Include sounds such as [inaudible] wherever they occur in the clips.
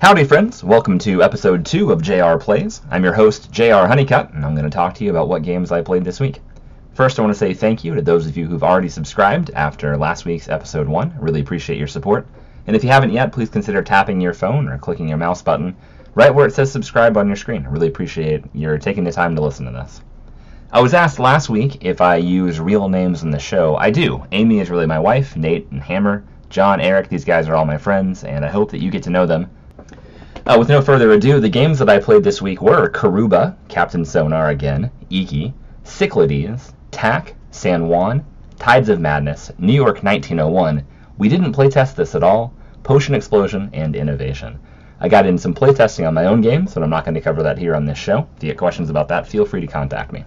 Howdy, friends. Welcome to episode 2 of JR Plays. I'm your host, JR Honeycutt, and I'm going to talk to you about what games I played this week. First, I want to say thank you to those of you who've already subscribed after last week's episode 1. I really appreciate your support. And if you haven't yet, please consider tapping your phone or clicking your mouse button right where it says subscribe on your screen. Really appreciate your taking the time to listen to this. I was asked last week if I use real names in the show. I do. Amy is really my wife, Nate and Hammer, John, Eric, these guys are all my friends, and I hope that you get to know them. Uh, with no further ado, the games that I played this week were Karuba, Captain Sonar again, Iki, Cyclades, Tak, San Juan, Tides of Madness, New York 1901. We didn't playtest this at all, Potion Explosion, and Innovation. I got in some playtesting on my own games, but I'm not going to cover that here on this show. If you get questions about that, feel free to contact me.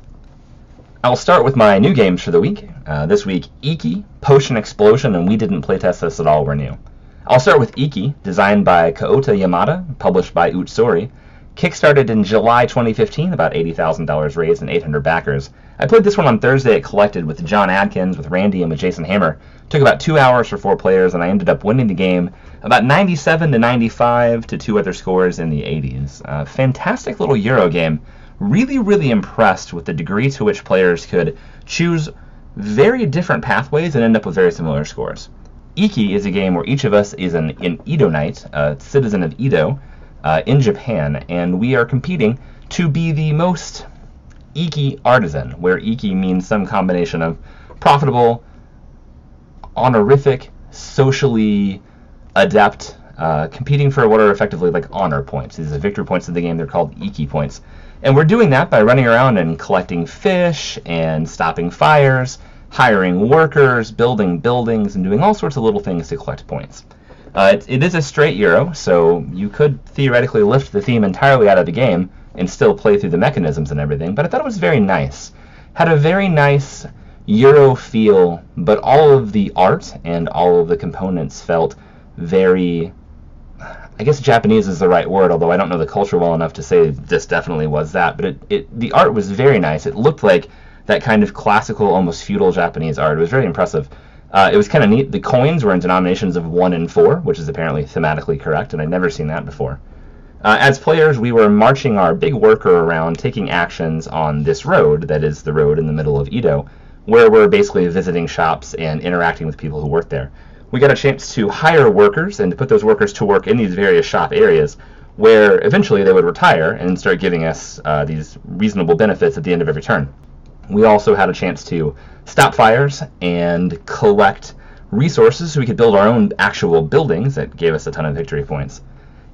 I'll start with my new games for the week. Uh, this week, Iki, Potion Explosion, and we didn't playtest this at all, we're new. I'll start with Iki, designed by Koota Yamada, published by Utsuri. Kickstarted in July 2015, about $80,000 raised and 800 backers. I played this one on Thursday at Collected with John Adkins, with Randy, and with Jason Hammer. Took about two hours for four players, and I ended up winning the game about 97 to 95 to two other scores in the 80s. Uh, fantastic little Euro game really, really impressed with the degree to which players could choose very different pathways and end up with very similar scores. Iki is a game where each of us is an, an Edo Knight, a citizen of Edo, uh, in Japan, and we are competing to be the most Iki artisan, where Iki means some combination of profitable, honorific, socially adept, uh, competing for what are effectively like honor points. These are victory points in the game. They're called Iki points. And we're doing that by running around and collecting fish and stopping fires, hiring workers, building buildings, and doing all sorts of little things to collect points. Uh, it, it is a straight Euro, so you could theoretically lift the theme entirely out of the game and still play through the mechanisms and everything, but I thought it was very nice. Had a very nice Euro feel, but all of the art and all of the components felt very I guess Japanese is the right word, although I don't know the culture well enough to say this definitely was that. But it, it the art was very nice. It looked like that kind of classical, almost feudal Japanese art. It was very impressive. Uh, it was kind of neat. The coins were in denominations of one and four, which is apparently thematically correct, and I'd never seen that before. Uh, as players, we were marching our big worker around, taking actions on this road that is the road in the middle of Edo, where we're basically visiting shops and interacting with people who work there we got a chance to hire workers and to put those workers to work in these various shop areas where eventually they would retire and start giving us uh, these reasonable benefits at the end of every turn. We also had a chance to stop fires and collect resources so we could build our own actual buildings that gave us a ton of victory points.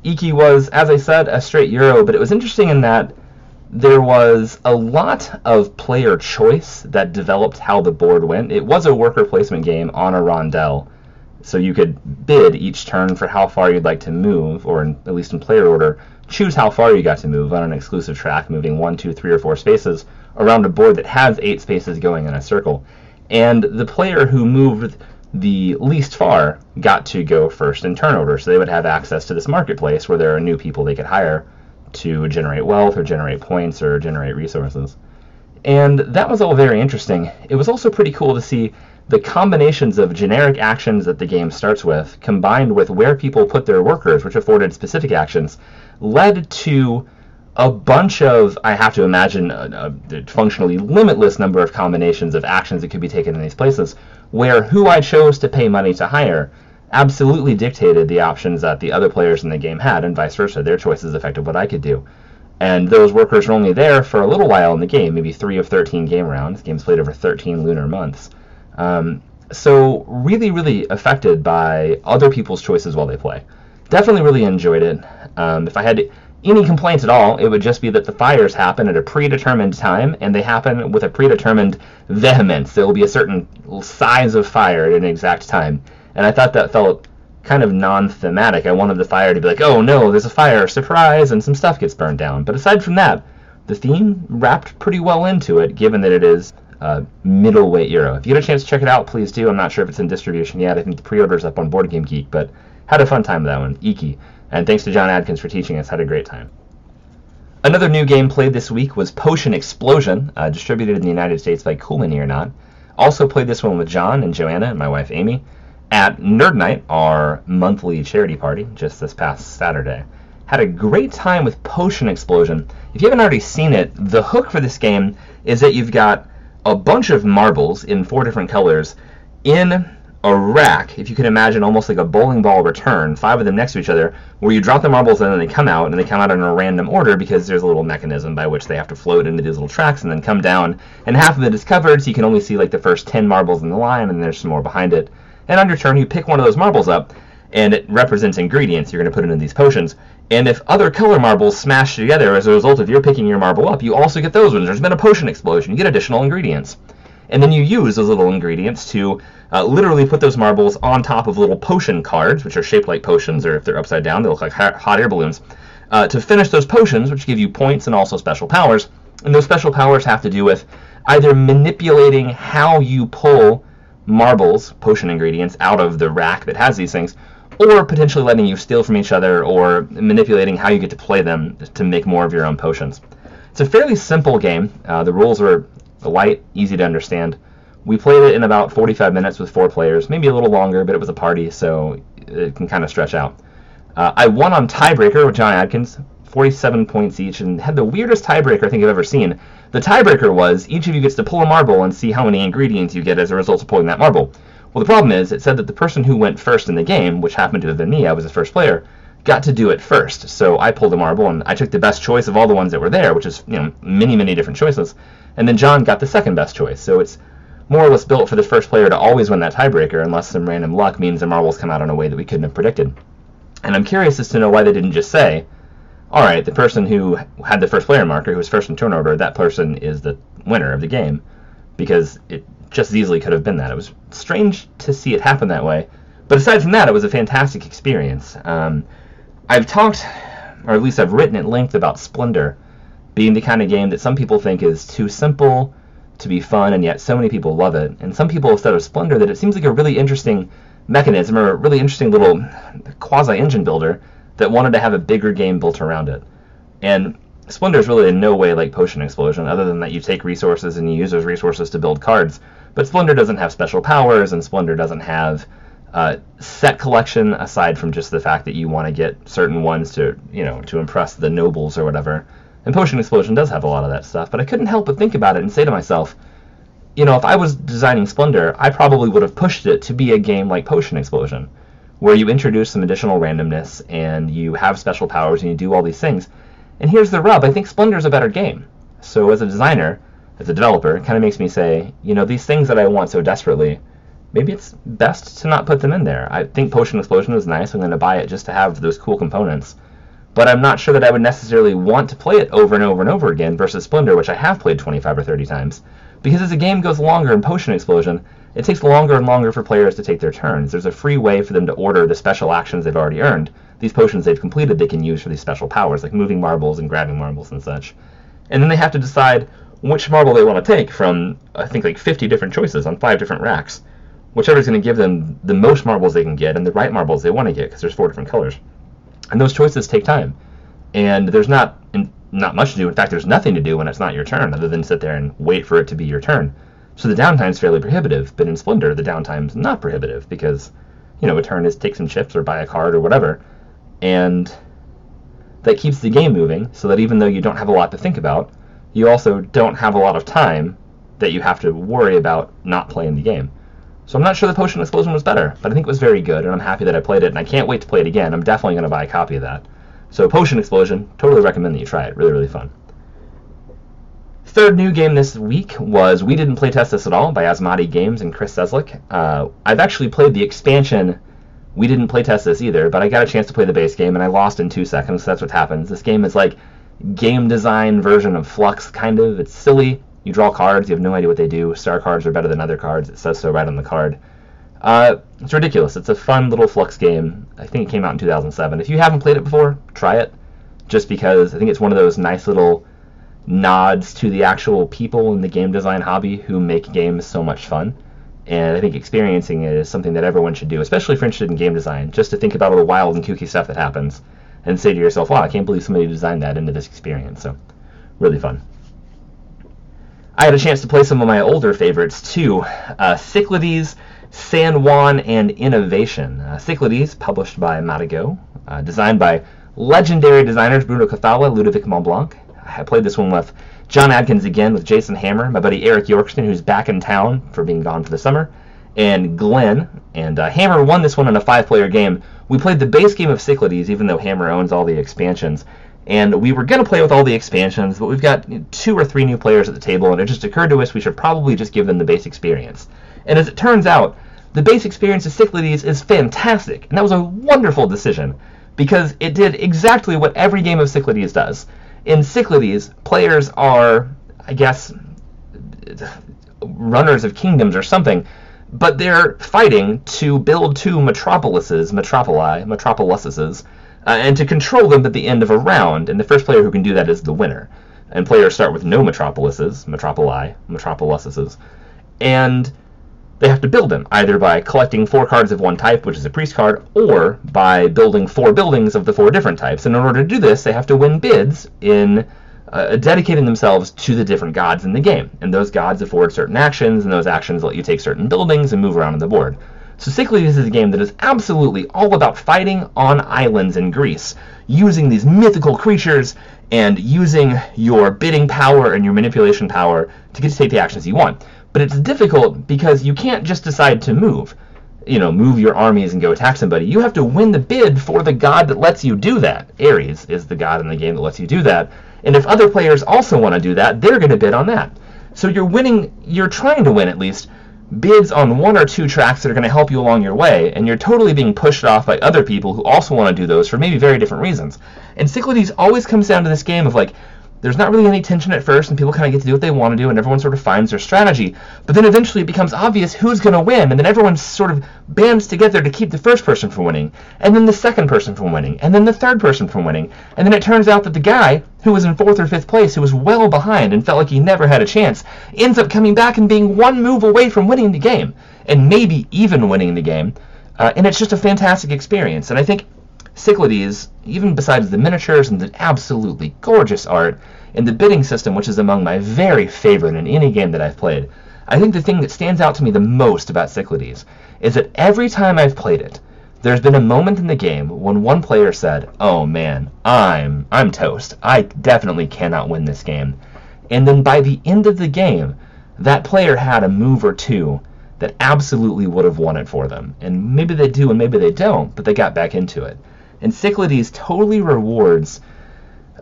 Iki was, as I said, a straight Euro, but it was interesting in that there was a lot of player choice that developed how the board went. It was a worker placement game on a rondel so you could bid each turn for how far you'd like to move, or in, at least in player order, choose how far you got to move on an exclusive track, moving one, two, three, or four spaces around a board that has eight spaces going in a circle. And the player who moved the least far got to go first in turn order, so they would have access to this marketplace where there are new people they could hire to generate wealth or generate points or generate resources. And that was all very interesting. It was also pretty cool to see the combinations of generic actions that the game starts with, combined with where people put their workers, which afforded specific actions, led to a bunch of, I have to imagine, a, a, functionally limitless number of combinations of actions that could be taken in these places, where who I chose to pay money to hire absolutely dictated the options that the other players in the game had, and vice versa. Their choices affected what I could do. And those workers were only there for a little while in the game, maybe 3 of 13 game rounds. Game's played over 13 lunar months. Um, so really, really affected by other people's choices while they play. Definitely really enjoyed it. Um, if I had any complaints at all, it would just be that the fires happen at a predetermined time and they happen with a predetermined vehemence. There will be a certain size of fire at an exact time. And I thought that felt kind of non-thematic. I wanted the fire to be like, oh no, there's a fire, surprise, and some stuff gets burned down. But aside from that, the theme wrapped pretty well into it, given that it is uh, middleweight Euro. If you get a chance to check it out, please do. I'm not sure if it's in distribution yet. I think the pre-order's up on Board Game Geek, but had a fun time with that one. Iki. And thanks to John Adkins for teaching us. Had a great time. Another new game played this week was Potion Explosion, uh, distributed in the United States by Cool Mini or Not. Also played this one with John and Joanna and my wife Amy at Nerd Night, our monthly charity party, just this past Saturday. had a great time with Potion Explosion. If you haven't already seen it, the hook for this game is that you've got a bunch of marbles in four different colors in a rack, if you can imagine almost like a bowling ball return, five of them next to each other, where you drop the marbles and then they come out, and they come out in a random order because there's a little mechanism by which they have to float into these little tracks and then come down, and half of it is covered, so you can only see like the first 10 marbles in the line, and there's some more behind it. And on your turn, you pick one of those marbles up, and it represents ingredients you're going to put into these potions. And if other color marbles smash together as a result of your picking your marble up, you also get those ones. There's been a potion explosion. You get additional ingredients. And then you use those little ingredients to uh, literally put those marbles on top of little potion cards, which are shaped like potions, or if they're upside down, they look like hot air balloons, uh, to finish those potions, which give you points and also special powers. And those special powers have to do with either manipulating how you pull marbles, potion ingredients, out of the rack that has these things, or potentially letting you steal from each other, or manipulating how you get to play them to make more of your own potions. It's a fairly simple game. Uh, the rules are light, easy to understand. We played it in about 45 minutes with four players, maybe a little longer, but it was a party, so it can kind of stretch out. Uh, I won on tiebreaker with John Adkins, 47 points each, and had the weirdest tiebreaker I think I've ever seen. The tiebreaker was each of you gets to pull a marble and see how many ingredients you get as a result of pulling that marble. Well, the problem is, it said that the person who went first in the game, which happened to have been me, I was the first player, got to do it first. So I pulled a marble and I took the best choice of all the ones that were there, which is, you know, many, many different choices. And then John got the second best choice. So it's more or less built for the first player to always win that tiebreaker, unless some random luck means the marbles come out in a way that we couldn't have predicted. And I'm curious as to know why they didn't just say, all right, the person who had the first player marker, who was first in turn order, that person is the winner of the game, because it just as easily could have been that. It was strange to see it happen that way. But aside from that, it was a fantastic experience. Um, I've talked, or at least I've written at length about Splendor being the kind of game that some people think is too simple to be fun, and yet so many people love it. And some people have said of Splendor that it seems like a really interesting mechanism or a really interesting little quasi engine builder that wanted to have a bigger game built around it. And Splendor is really in no way like Potion Explosion, other than that you take resources and you use those resources to build cards. But Splendor doesn't have special powers, and Splendor doesn't have uh, set collection aside from just the fact that you want to get certain ones to, you know, to impress the nobles or whatever. And Potion Explosion does have a lot of that stuff, but I couldn't help but think about it and say to myself, you know, if I was designing Splendor, I probably would have pushed it to be a game like Potion Explosion, where you introduce some additional randomness and you have special powers and you do all these things. And here's the rub I think Splendor is a better game. So as a designer, as a developer, it kind of makes me say, you know, these things that I want so desperately, maybe it's best to not put them in there. I think Potion Explosion is nice. I'm going to buy it just to have those cool components but I'm not sure that I would necessarily want to play it over and over and over again versus Splendor, which I have played 25 or 30 times. Because as the game goes longer in Potion Explosion, it takes longer and longer for players to take their turns. There's a free way for them to order the special actions they've already earned. These potions they've completed they can use for these special powers, like moving marbles and grabbing marbles and such. And then they have to decide which marble they want to take from, I think, like 50 different choices on five different racks. Whichever is going to give them the most marbles they can get and the right marbles they want to get, because there's four different colors. And those choices take time. And there's not not much to do. In fact, there's nothing to do when it's not your turn other than sit there and wait for it to be your turn. So the downtime is fairly prohibitive. But in Splendor, the downtime's not prohibitive because, you know, a turn is take some chips or buy a card or whatever. And that keeps the game moving so that even though you don't have a lot to think about, you also don't have a lot of time that you have to worry about not playing the game. So I'm not sure the Potion Explosion was better, but I think it was very good, and I'm happy that I played it, and I can't wait to play it again. I'm definitely going to buy a copy of that. So Potion Explosion, totally recommend that you try it. Really, really fun. Third new game this week was We Didn't Play Test This at All by Asmadi Games and Chris Cieslik. Uh, I've actually played the expansion We Didn't Play Test This either, but I got a chance to play the base game, and I lost in two seconds, so that's what happens. This game is like game design version of Fluxx, kind of. It's silly. You draw cards, you have no idea what they do. Star cards are better than other cards. It says so right on the card. Uh, it's ridiculous. It's a fun little Fluxx game. I think it came out in 2007. If you haven't played it before, try it. Just because I think it's one of those nice little nods to the actual people in the game design hobby who make games so much fun. And I think experiencing it is something that everyone should do, especially if you're interested in game design, just to think about all the wild and kooky stuff that happens and say to yourself, wow, I can't believe somebody designed that into this experience. So, really fun. I had a chance to play some of my older favorites too. Uh, Cyclades, San Juan, and Innovation. Uh, Cyclades, published by Matagot, uh, designed by legendary designers Bruno Cathala, Ludovic Maublanc. I played this one with John Adkins again, with Jason Hammer, my buddy Eric Yorkston, who's back in town for being gone for the summer, and Glenn. And uh, Hammer won this one in a five-player game. We played the base game of Cyclades, even though Hammer owns all the expansions. And we were going to play with all the expansions, but we've got two or three new players at the table, and it just occurred to us we should probably just give them the base experience. And as it turns out, the base experience of Cyclades is fantastic, and that was a wonderful decision because it did exactly what every game of Cyclades does. In Cyclades, players are, I guess, runners of kingdoms or something, but they're fighting to build two metropolises, metropoli, metropolises, uh, and to control them at the end of a round. And the first player who can do that is the winner. And players start with no metropolises, metropoli, metropolises, and they have to build them either by collecting four cards of one type, which is a priest card, or by building four buildings of the four different types. And in order to do this, they have to win bids in uh, dedicating themselves to the different gods in the game. And those gods afford certain actions, and those actions let you take certain buildings and move around on the board. So Cyclades is a game that is absolutely all about fighting on islands in Greece, using these mythical creatures and using your bidding power and your manipulation power to get to take the actions you want. But it's difficult because you can't just decide to move. You know, move your armies and go attack somebody. You have to win the bid for the god that lets you do that. Ares is the god in the game that lets you do that. And if other players also want to do that, they're going to bid on that. So you're winning, you're trying to win at least, bids on one or two tracks that are going to help you along your way, and you're totally being pushed off by other people who also want to do those for maybe very different reasons. And Cyclades always comes down to this game of like, there's not really any tension at first, and people kind of get to do what they want to do, and everyone sort of finds their strategy. But then eventually it becomes obvious who's going to win, and then everyone sort of bands together to keep the first person from winning, and then the second person from winning, and then the third person from winning. And then it turns out that the guy who was in fourth or fifth place, who was well behind and felt like he never had a chance, ends up coming back and being one move away from winning the game, and maybe even winning the game. Uh, and it's just a fantastic experience. And I think Cyclades, even besides the miniatures and the absolutely gorgeous art, and the bidding system, which is among my very favorite in any game that I've played, I think the thing that stands out to me the most about Cyclades is that every time I've played it, there's been a moment in the game when one player said, "Oh man, I'm I'm toast. I definitely cannot win this game." And then by the end of the game, that player had a move or two that absolutely would have won it for them. And maybe they do and maybe they don't, but they got back into it. And Cyclades totally rewards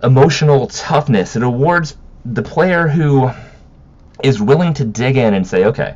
emotional toughness. It awards the player who is willing to dig in and say, okay,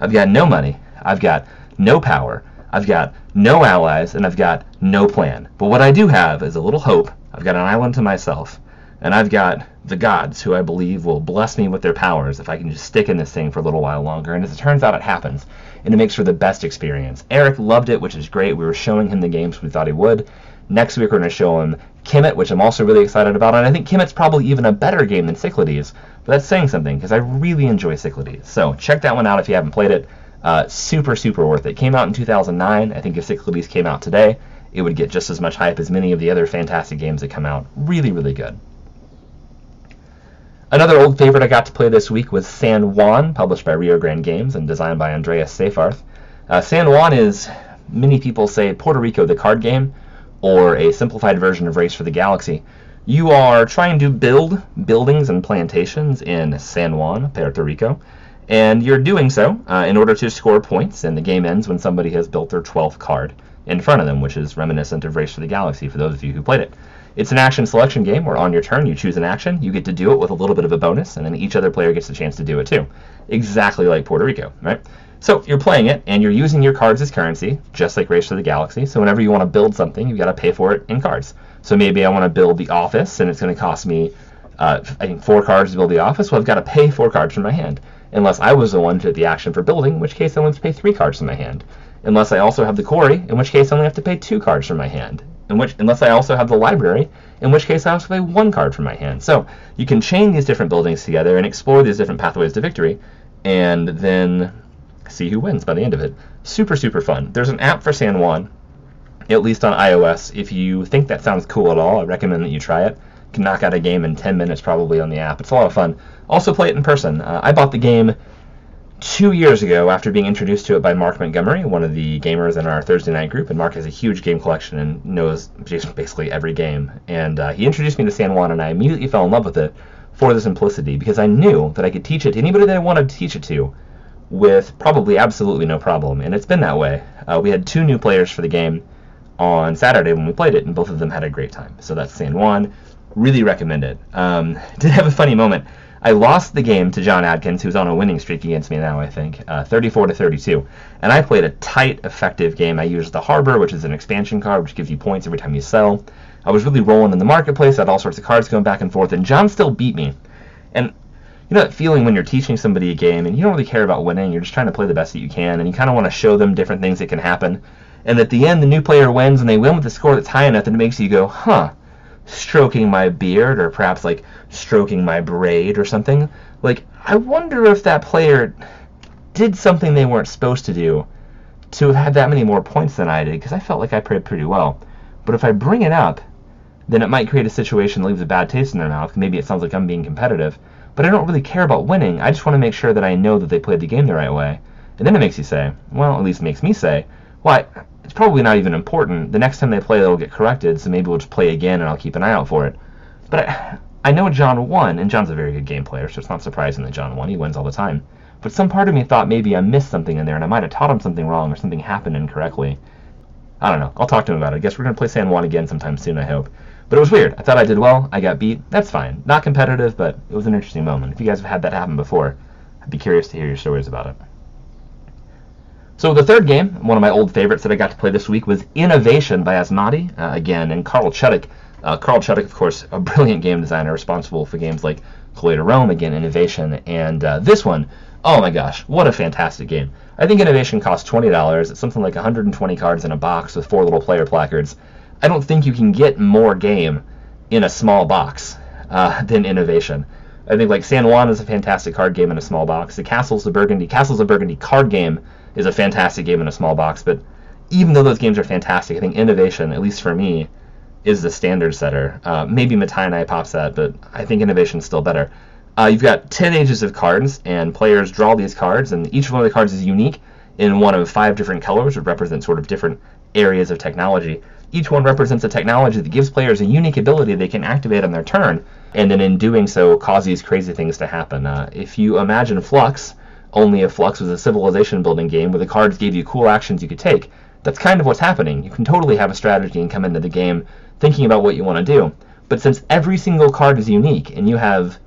I've got no money, I've got no power, I've got no allies, and I've got no plan. But what I do have is a little hope. I've got an island to myself, and I've got the gods who I believe will bless me with their powers if I can just stick in this thing for a little while longer. And as it turns out, it happens, and it makes for the best experience. Eric loved it, which is great. We were showing him the games we thought he would. Next week, we're going to show him Kemet, which I'm also really excited about, and I think Kemet's probably even a better game than Cyclades, but that's saying something, because I really enjoy Cyclades. So check that one out if you haven't played it. Uh, super, super worth it. Came out in 2009. I think if Cyclades came out today, it would get just as much hype as many of the other fantastic games that come out. Really, really good. Another old favorite I got to play this week was San Juan, published by Rio Grande Games and designed by Andreas Seyfarth. Uh, San Juan is, many people say, Puerto Rico the card game, or a simplified version of Race for the Galaxy. You are trying to build buildings and plantations in San Juan, Puerto Rico, and you're doing so uh, in order to score points, and the game ends when somebody has built their 12th card in front of them, which is reminiscent of Race for the Galaxy for those of you who played it. It's an action selection game where on your turn you choose an action, you get to do it with a little bit of a bonus, and then each other player gets a chance to do it too. Exactly like Puerto Rico, right? So you're playing it, and you're using your cards as currency, just like Race to the Galaxy. So whenever you want to build something, you've got to pay for it in cards. So maybe I want to build the office, and it's going to cost me, uh, I think, four cards to build the office. Well, I've got to pay four cards from my hand, unless I was the one to the action for building, in which case I only have to pay three cards from my hand. Unless I also have the quarry, in which case I only have to pay two cards from my hand. In which, unless I also have the library, in which case I to pay one card from my hand. So you can chain these different buildings together and explore these different pathways to victory, and then see who wins by the end of it. Super, super fun. There's an app for San Juan, at least on iOS. If you think that sounds cool at all, I recommend that you try it. You can knock out a game in 10 minutes probably on the app. It's a lot of fun. Also play it in person. Uh, I bought the game two years ago, after being introduced to it by Mark Montgomery, one of the gamers in our Thursday night group, and Mark has a huge game collection and knows basically every game. And uh, he introduced me to San Juan, and I immediately fell in love with it for the simplicity because I knew that I could teach it to anybody that I wanted to teach it to with probably absolutely no problem. And it's been that way. Uh, we had two new players for the game on Saturday when we played it, and both of them had a great time. So that's San Juan. Really recommend it. Um, [laughs] did have a funny moment. I lost the game to John Adkins, who's on a winning streak against me now, I think, uh, 34 to 32. And I played a tight, effective game. I used the Harbor, which is an expansion card, which gives you points every time you sell. I was really rolling in the marketplace. I had all sorts of cards going back and forth, and John still beat me. And you know that feeling when you're teaching somebody a game and you don't really care about winning, you're just trying to play the best that you can, and you kind of want to show them different things that can happen. And at the end, the new player wins, and they win with a score that's high enough that it makes you go, huh, stroking my beard, or perhaps like stroking my braid or something. Like, I wonder if that player did something they weren't supposed to do to have had that many more points than I did, because I felt like I played pretty well. But if I bring it up, then it might create a situation that leaves a bad taste in their mouth. Maybe it sounds like I'm being competitive, but I don't really care about winning. I just want to make sure that I know that they played the game the right way. And then it makes you say, well, at least makes me say, well, it's probably not even important. The next time they play, they'll get corrected, so maybe we'll just play again and I'll keep an eye out for it. But I, I know John won, and John's a very good game player, so it's not surprising that John won. He wins all the time. But some part of me thought maybe I missed something in there, and I might have taught him something wrong or something happened incorrectly. I don't know. I'll talk to him about it. I guess we're going to play San Juan again sometime soon, I hope. But it was weird. I thought I did well. I got beat. That's fine. Not competitive, but it was an interesting moment. If you guys have had that happen before, I'd be curious to hear your stories about it. So the third game, one of my old favorites that I got to play this week, was Innovation by Asmadi, uh, again, and Carl Chudyk. Uh, Carl Chudyk, of course, a [laughs] brilliant game designer responsible for games like Glory to Rome, again, Innovation, and uh, this one, oh my gosh, what a fantastic game. I think Innovation costs $20. It's something like 120 cards in a box with four little player placards. I don't think you can get more game in a small box uh, [laughs] than Innovation. I think like San Juan is a fantastic card game in a small box. The Castles of Burgundy, Castles of Burgundy card game is a fantastic game in a small box. But even though those games are fantastic, I think innovation, at least for me, is the standard setter. Uh, maybe Mottainai pops that, but I think innovation is still better. Uh, you've got 10 ages of cards, and players draw these cards, and each one of the cards is unique in one of five different colors, which represent sort of different areas of technology. Each one represents a technology that gives players a unique ability they can activate on their turn, and then in doing so, cause these crazy things to happen. Uh, if you imagine Fluxx, only if Fluxx was a civilization building game where the cards gave you cool actions you could take. That's kind of what's happening. You can totally have a strategy and come into the game thinking about what you want to do. But since every single card is unique and you have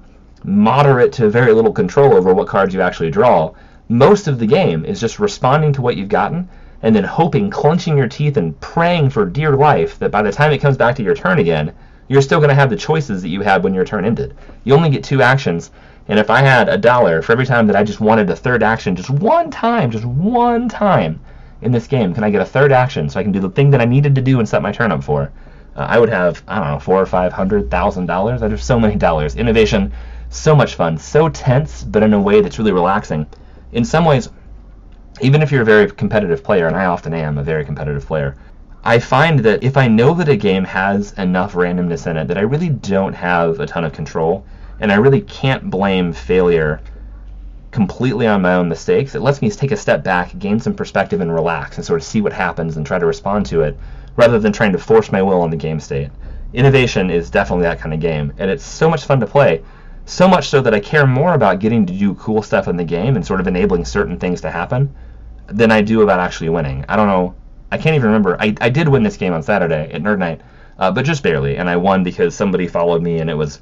moderate to very little control over what cards you actually draw, most of the game is just responding to what you've gotten and then hoping, clenching your teeth, and praying for dear life that by the time it comes back to your turn again, you're still going to have the choices that you had when your turn ended. You only get two actions, and if I had a dollar for every time that I just wanted a third action, just one time, just one time in this game, can I get a third action so I can do the thing that I needed to do and set my turn up for? Uh, I would have, I don't know, four or five hundred thousand dollars. I'd have so many [laughs] dollars. Innovation, so much fun, so tense, but in a way that's really relaxing. In some ways, even if you're a very competitive player, and I often am a very competitive player, I find that if I know that a game has enough randomness in it that I really don't have a ton of control, and I really can't blame failure completely on my own mistakes. It lets me take a step back, gain some perspective, and relax and sort of see what happens and try to respond to it rather than trying to force my will on the game state. Innovation is definitely that kind of game, and it's so much fun to play. So much so that I care more about getting to do cool stuff in the game and sort of enabling certain things to happen than I do about actually winning. I don't know. I can't even remember. I, I did win this game on Saturday at Nerd Night, uh, but just barely, and I won because somebody followed me and it was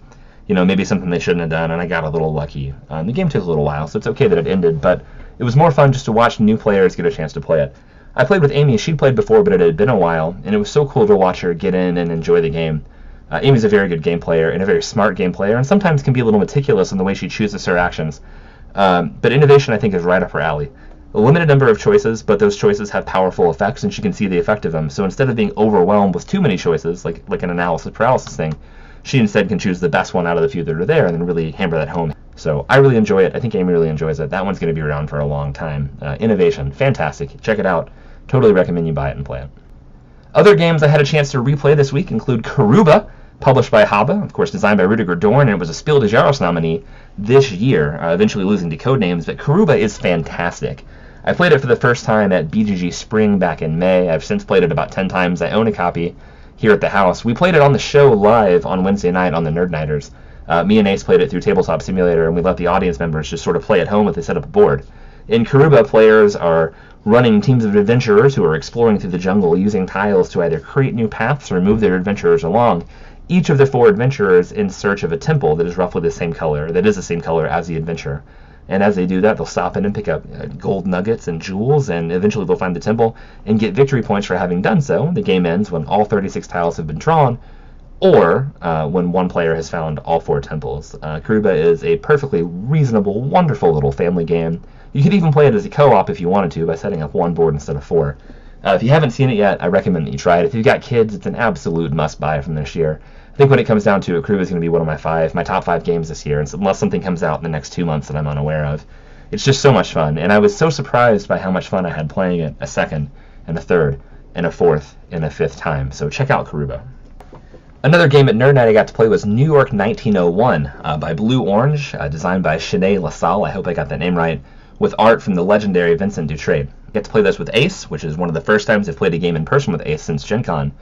you know, maybe something they shouldn't have done, and I got a little lucky. Um, the game took a little while, so it's okay that it ended, but it was more fun just to watch new players get a chance to play it. I played with Amy. She'd played before, but it had been a while, and it was so cool to watch her get in and enjoy the game. Uh, Amy's a very good game player and a very smart game player, and sometimes can be a little meticulous in the way she chooses her actions. Um, but innovation, I think, is right up her alley. A limited number of choices, but those choices have powerful effects, and she can see the effect of them. So instead of being overwhelmed with too many choices, like like an analysis paralysis thing, she instead can choose the best one out of the few that are there and then really hammer that home. So I really enjoy it. I think Amy really enjoys it. That one's going to be around for a long time. Uh, innovation, fantastic. Check it out. Totally recommend you buy it and play it. Other games I had a chance to replay this week include Karuba published by Haba, of course, designed by Rudiger Dorn, and it was a Spiel des Jahres nominee this year, uh, eventually losing to Codenames. But Karuba is fantastic. I played it for the first time at BGG Spring back in May. I've since played it about 10 times. I own a copy here at the house. We played it on the show live on Wednesday night on the Nerd Nighters. Uh, me and Ace played it through Tabletop Simulator, and we let the audience members just sort of play at home with they set up a board. In Karuba, players are running teams of adventurers who are exploring through the jungle using tiles to either create new paths or move their adventurers along. Each of the four adventurers in search of a temple that is roughly the same color, that is the same color as the adventure. And as they do that, they'll stop in and pick up uh, gold nuggets and jewels, and eventually they'll find the temple and get victory points for having done so. The game ends when all 36 tiles have been drawn, or uh, when one player has found all four temples. Uh, Karuba is a perfectly reasonable, wonderful little family game. You could even play it as a co-op if you wanted to by setting up one board instead of four. Uh, if you haven't seen it yet, I recommend that you try it. If you've got kids, it's an absolute must-buy from this year. I think when it comes down to it, Karuba is going to be one of my five, my top five games this year, unless something comes out in the next two months that I'm unaware of. It's just so much fun, and I was so surprised by how much fun I had playing it a second, and a third, and a fourth, and a fifth time. So check out Karuba. Another game at Nerd Night I got to play was New York 1901 uh, by Blue Orange, uh, designed by Shanae LaSalle. I hope I got that name right with art from the legendary Vincent Dutrait. Get to play this with Ace, which is one of the first times I've played a game in person with Ace since Gen Con.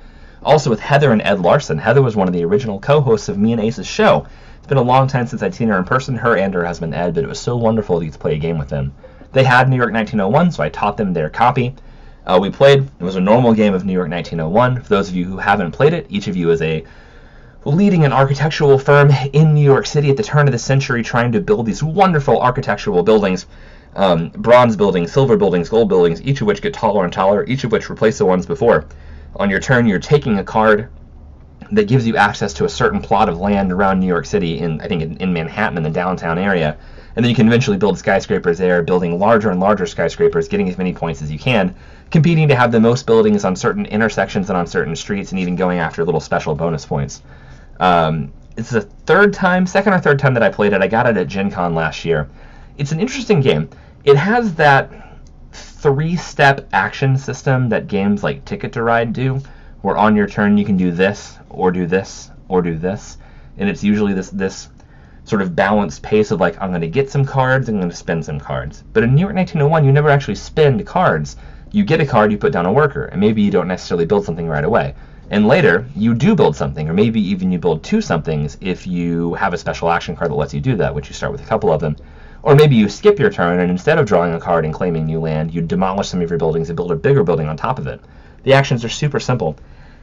Also with Heather and Ed Larson. Heather was one of the original co-hosts of me and Ace's show. It's been a long time since I'd seen her in person, her and her husband Ed, but it was so wonderful to get to play a game with them. They had New York 1901, so I taught them their copy. Uh, we played. It was a normal game of New York 1901. For those of you who haven't played it, each of you is a leading an architectural firm in New York City at the turn of the century, trying to build these wonderful architectural buildings um, bronze buildings, silver buildings, gold buildings, each of which get taller and taller, each of which replace the ones before. On your turn, you're taking a card that gives you access to a certain plot of land around New York City, in I think in, in Manhattan, in the downtown area, and then you can eventually build skyscrapers there, building larger and larger skyscrapers, getting as many points as you can, competing to have the most buildings on certain intersections and on certain streets, and even going after little special bonus points. Um, it's the third time, second or third time that I played it. I got it at Gen Con last year it's an interesting game. It has that three-step action system that games like Ticket to Ride do, where on your turn you can do this or do this or do this, and it's usually this this sort of balanced pace of like I'm going to get some cards, I'm going to spend some cards. But in New York 1901, you never actually spend cards. You get a card, you put down a worker, and maybe you don't necessarily build something right away. And later, you do build something, or maybe even you build two somethings if you have a special action card that lets you do that, which you start with a couple of them. Or maybe you skip your turn and instead of drawing a card and claiming new land, you demolish some of your buildings and build a bigger building on top of it. The actions are super simple.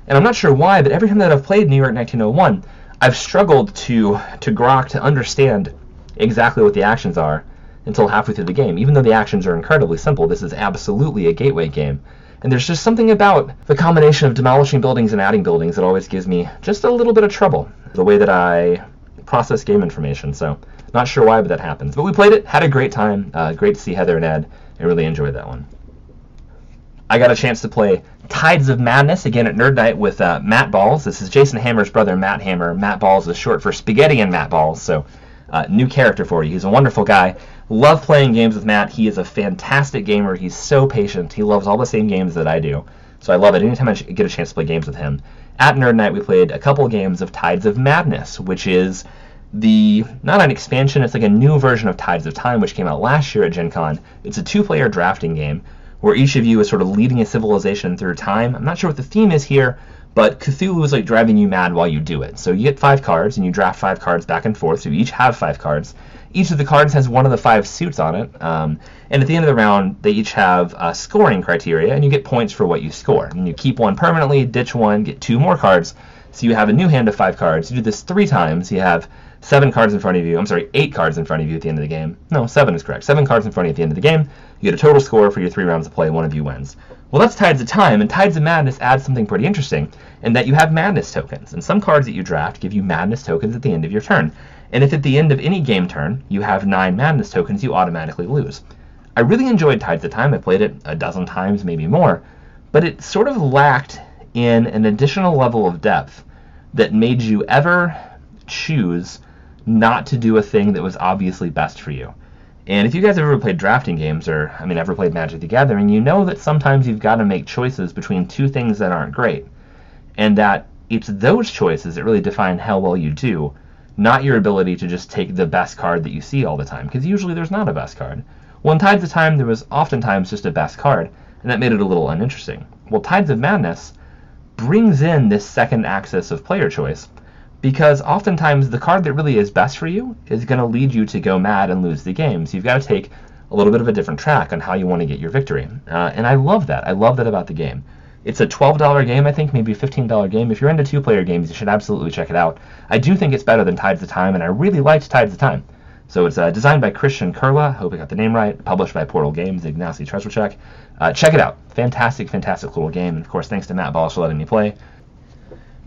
And I'm not sure why, but every time that I've played New York 1901, I've struggled to to grok to understand exactly what the actions are until halfway through the game. Even though the actions are incredibly simple, this is absolutely a gateway game. And there's just something about the combination of demolishing buildings and adding buildings that always gives me just a little bit of trouble. The way that I process game information. So not sure why, but that happens. But we played it, had a great time. Uh, great to see Heather and Ed. I really enjoyed that one. I got a chance to play Tides of Madness again at Nerd Night with uh, Matt Balls. This is Jason Hammer's brother, Matt Hammer. Matt Balls is short for Spaghetti and Matt Balls, so uh, new character for you. He's a wonderful guy. Love playing games with Matt. He is a fantastic gamer. He's so patient. He loves all the same games that I do. So I love it anytime I get a chance to play games with him. At Nerd Night, we played a couple games of Tides of Madness, which is the not an expansion, it's like a new version of Tides of Time, which came out last year at Gen Con. It's a two-player drafting game where each of you is sort of leading a civilization through time. I'm not sure what the theme is here, but Cthulhu is like driving you mad while you do it. So you get five cards and you draft five cards back and forth. So you each have five cards. Each of the cards has one of the five suits on it. Um, and at the end of the round, they each have scoring criteria, and you get points for what you score. And you keep one permanently, ditch one, get two more cards. So you have a new hand of five cards. You do this three times. You have seven cards in front of you. I'm sorry, eight cards in front of you at the end of the game. No, seven is correct. Seven cards in front of you at the end of the game. You get a total score for your three rounds of play. One of you wins. Well, that's Tides of Time, and Tides of Madness adds something pretty interesting in that you have Madness tokens, and some cards that you draft give you Madness tokens at the end of your turn. And if at the end of any game turn you have nine Madness tokens, you automatically lose. I really enjoyed Tides of Time. I played it a dozen times, maybe more, but it sort of lacked in an additional level of depth that made you ever choose not to do a thing that was obviously best for you. And if you guys have ever played drafting games, or I mean, ever played Magic the Gathering, you know that sometimes you've got to make choices between two things that aren't great, and that it's those choices that really define how well you do, not your ability to just take the best card that you see all the time, because usually there's not a best card. Well, in Tides of Time, there was oftentimes just a best card, and that made it a little uninteresting. Well, Tides of Madness brings in this second axis of player choice, because oftentimes the card that really is best for you is going to lead you to go mad and lose the game. So you've got to take a little bit of a different track on how you want to get your victory. Uh, and I love that. I love that about the game. It's a $12 game, I think, maybe a $15 game. If you're into two player games, you should absolutely check it out. I do think it's better than Tides of Time, and I really liked Tides of Time. So it's uh, designed by Kristian Kurla, hope I got the name right, published by Portal Games, Ignacy Trzewiczek. Uh, check it out. Fantastic, fantastic little game. And of course, thanks to Matt Balch for letting me play.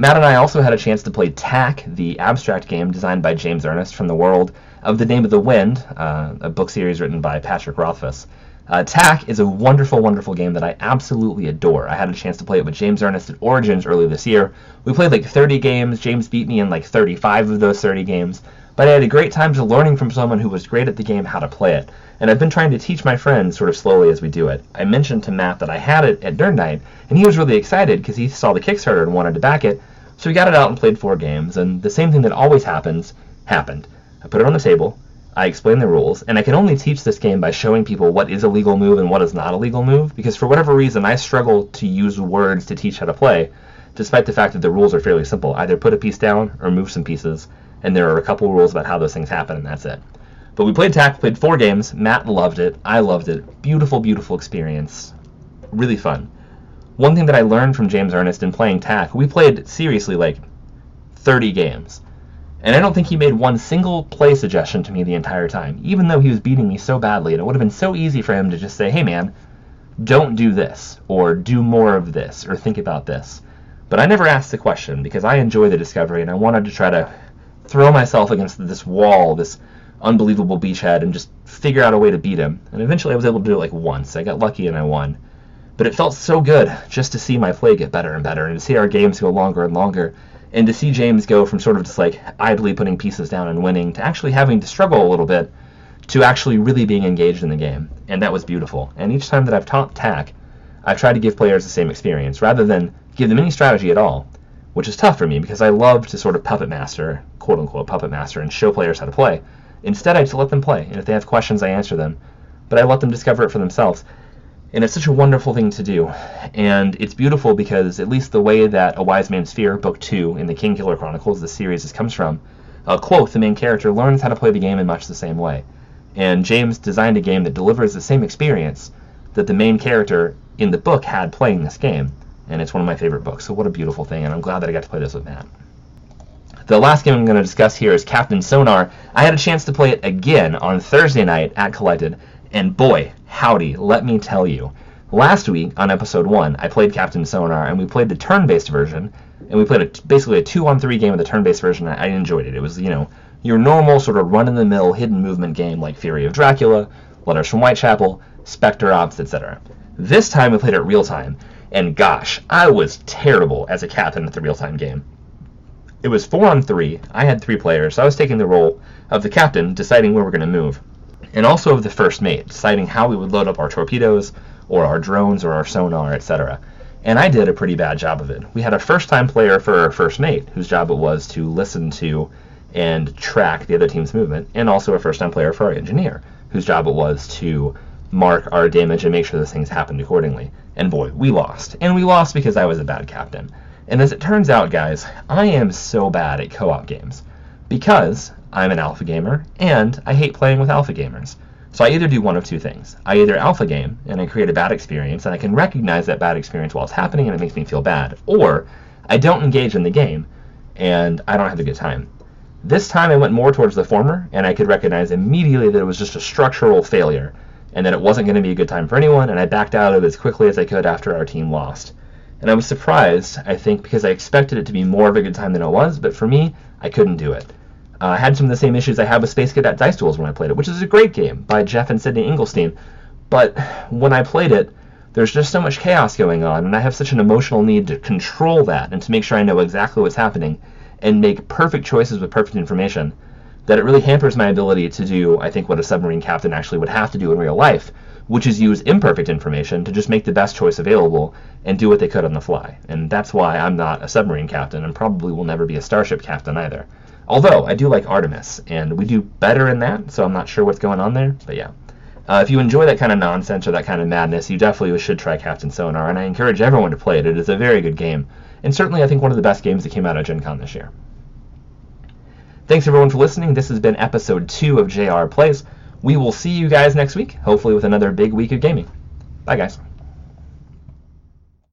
Matt and I also had a chance to play Tak, the abstract game designed by James Ernest from the world of The Name of the Wind, uh, a book series written by Patrick Rothfuss. Uh, Tak is a wonderful, wonderful game that I absolutely adore. I had a chance to play it with James Ernest at Origins earlier this year. We played like 30 games. James beat me in like 35 of those 30 games. But I had a great time just learning from someone who was great at the game how to play it. And I've been trying to teach my friends sort of slowly as we do it. I mentioned to Matt that I had it at Nerd Night, and he was really excited because he saw the Kickstarter and wanted to back it. So we got it out and played four games, and the same thing that always happens happened. I put it on the table, I explain the rules, and I can only teach this game by showing people what is a legal move and what is not a legal move, because for whatever reason I struggle to use words to teach how to play, despite the fact that the rules are fairly simple. Either put a piece down or move some pieces, and there are a couple rules about how those things happen, and that's it. But we played Tak, played four games. Matt loved it. I loved it. Beautiful, beautiful experience. Really fun. One thing that I learned from James Ernest in playing Tak, we played seriously like 30 games. And I don't think he made one single play suggestion to me the entire time, even though he was beating me so badly. And it would have been so easy for him to just say, hey man, don't do this, or do more of this, or think about this. But I never asked the question because I enjoy the discovery and I wanted to try to throw myself against this wall, this unbelievable beachhead, and just figure out a way to beat him. And eventually I was able to do it like once. I got lucky and I won. But it felt so good just to see my play get better and better and to see our games go longer and longer and to see James go from sort of just like idly putting pieces down and winning to actually having to struggle a little bit to actually really being engaged in the game. And that was beautiful. And each time that I've taught Tak, I've tried to give players the same experience rather than give them any strategy at all, which is tough for me because I love to sort of puppet master, quote unquote puppet master, and show players how to play. Instead, I just let them play. And if they have questions, I answer them. But I let them discover it for themselves. And it's such a wonderful thing to do. And it's beautiful because, at least the way that A Wise Man's Fear, Book 2 in the Kingkiller Chronicles, the series this comes from, uh, the main character, learns how to play the game in much the same way. And James designed a game that delivers the same experience that the main character in the book had playing this game. And it's one of my favorite books, so what a beautiful thing, and I'm glad that I got to play this with Matt. The last game I'm going to discuss here is Captain Sonar. I had a chance to play it again on Thursday night at Collected, and boy, howdy, let me tell you. Last week on episode one, I played Captain Sonar, and we played the turn-based version, and we played a, basically a two-on-three game of the turn-based version. I, enjoyed it. It was, you know, your normal sort of run-in-the-mill hidden movement game like Fury of Dracula, Letters from Whitechapel, Spectre Ops, etc. This time we played it real time, and gosh, I was terrible as a captain at the real time game. It was four on three. I had three players, so I was taking the role of the captain, deciding where we're going to move and also of the first mate, deciding how we would load up our torpedoes or our drones or our sonar, etc. And I did a pretty bad job of it. We had a first time player for our first mate, whose job it was to listen to and track the other team's movement, and also a first time player for our engineer, whose job it was to mark our damage and make sure those things happened accordingly. And boy, we lost. And we lost because I was a bad captain. And as it turns out, guys, I am so bad at co op games. Because I'm an alpha gamer, and I hate playing with alpha gamers. So I either do one of two things. I either alpha game and I create a bad experience, and I can recognize that bad experience while it's happening, and it makes me feel bad. Or I don't engage in the game, and I don't have a good time. This time I went more towards the former, and I could recognize immediately that it was just a structural failure, and that it wasn't going to be a good time for anyone, and I backed out of it as quickly as I could after our team lost. And I was surprised, I think, because I expected it to be more of a good time than it was, but for me, I couldn't do it. Uh, I had some of the same issues I had with Space Cadet Dice Duels when I played it, which is a great game by Geoff and Sydney Engelstein. But when I played it, there's just so much chaos going on, and I have such an emotional need to control that and to make sure I know exactly what's happening and make perfect choices with perfect information that it really hampers my ability to do, I think, what a submarine captain actually would have to do in real life, which is use imperfect information to just make the best choice available and do what they could on the fly. And that's why I'm not a submarine captain and probably will never be a starship captain either. Although I do like Artemis, and we do better in that, so I'm not sure what's going on there, but yeah. Uh, if you enjoy that kind of nonsense or that kind of madness, you definitely should try Captain Sonar, and I encourage everyone to play it. It is a very good game, and certainly I think one of the best games that came out of Gen Con this year. Thanks everyone for listening. This has been episode 2 of JR Plays. We will see you guys next week, hopefully with another big week of gaming. Bye guys.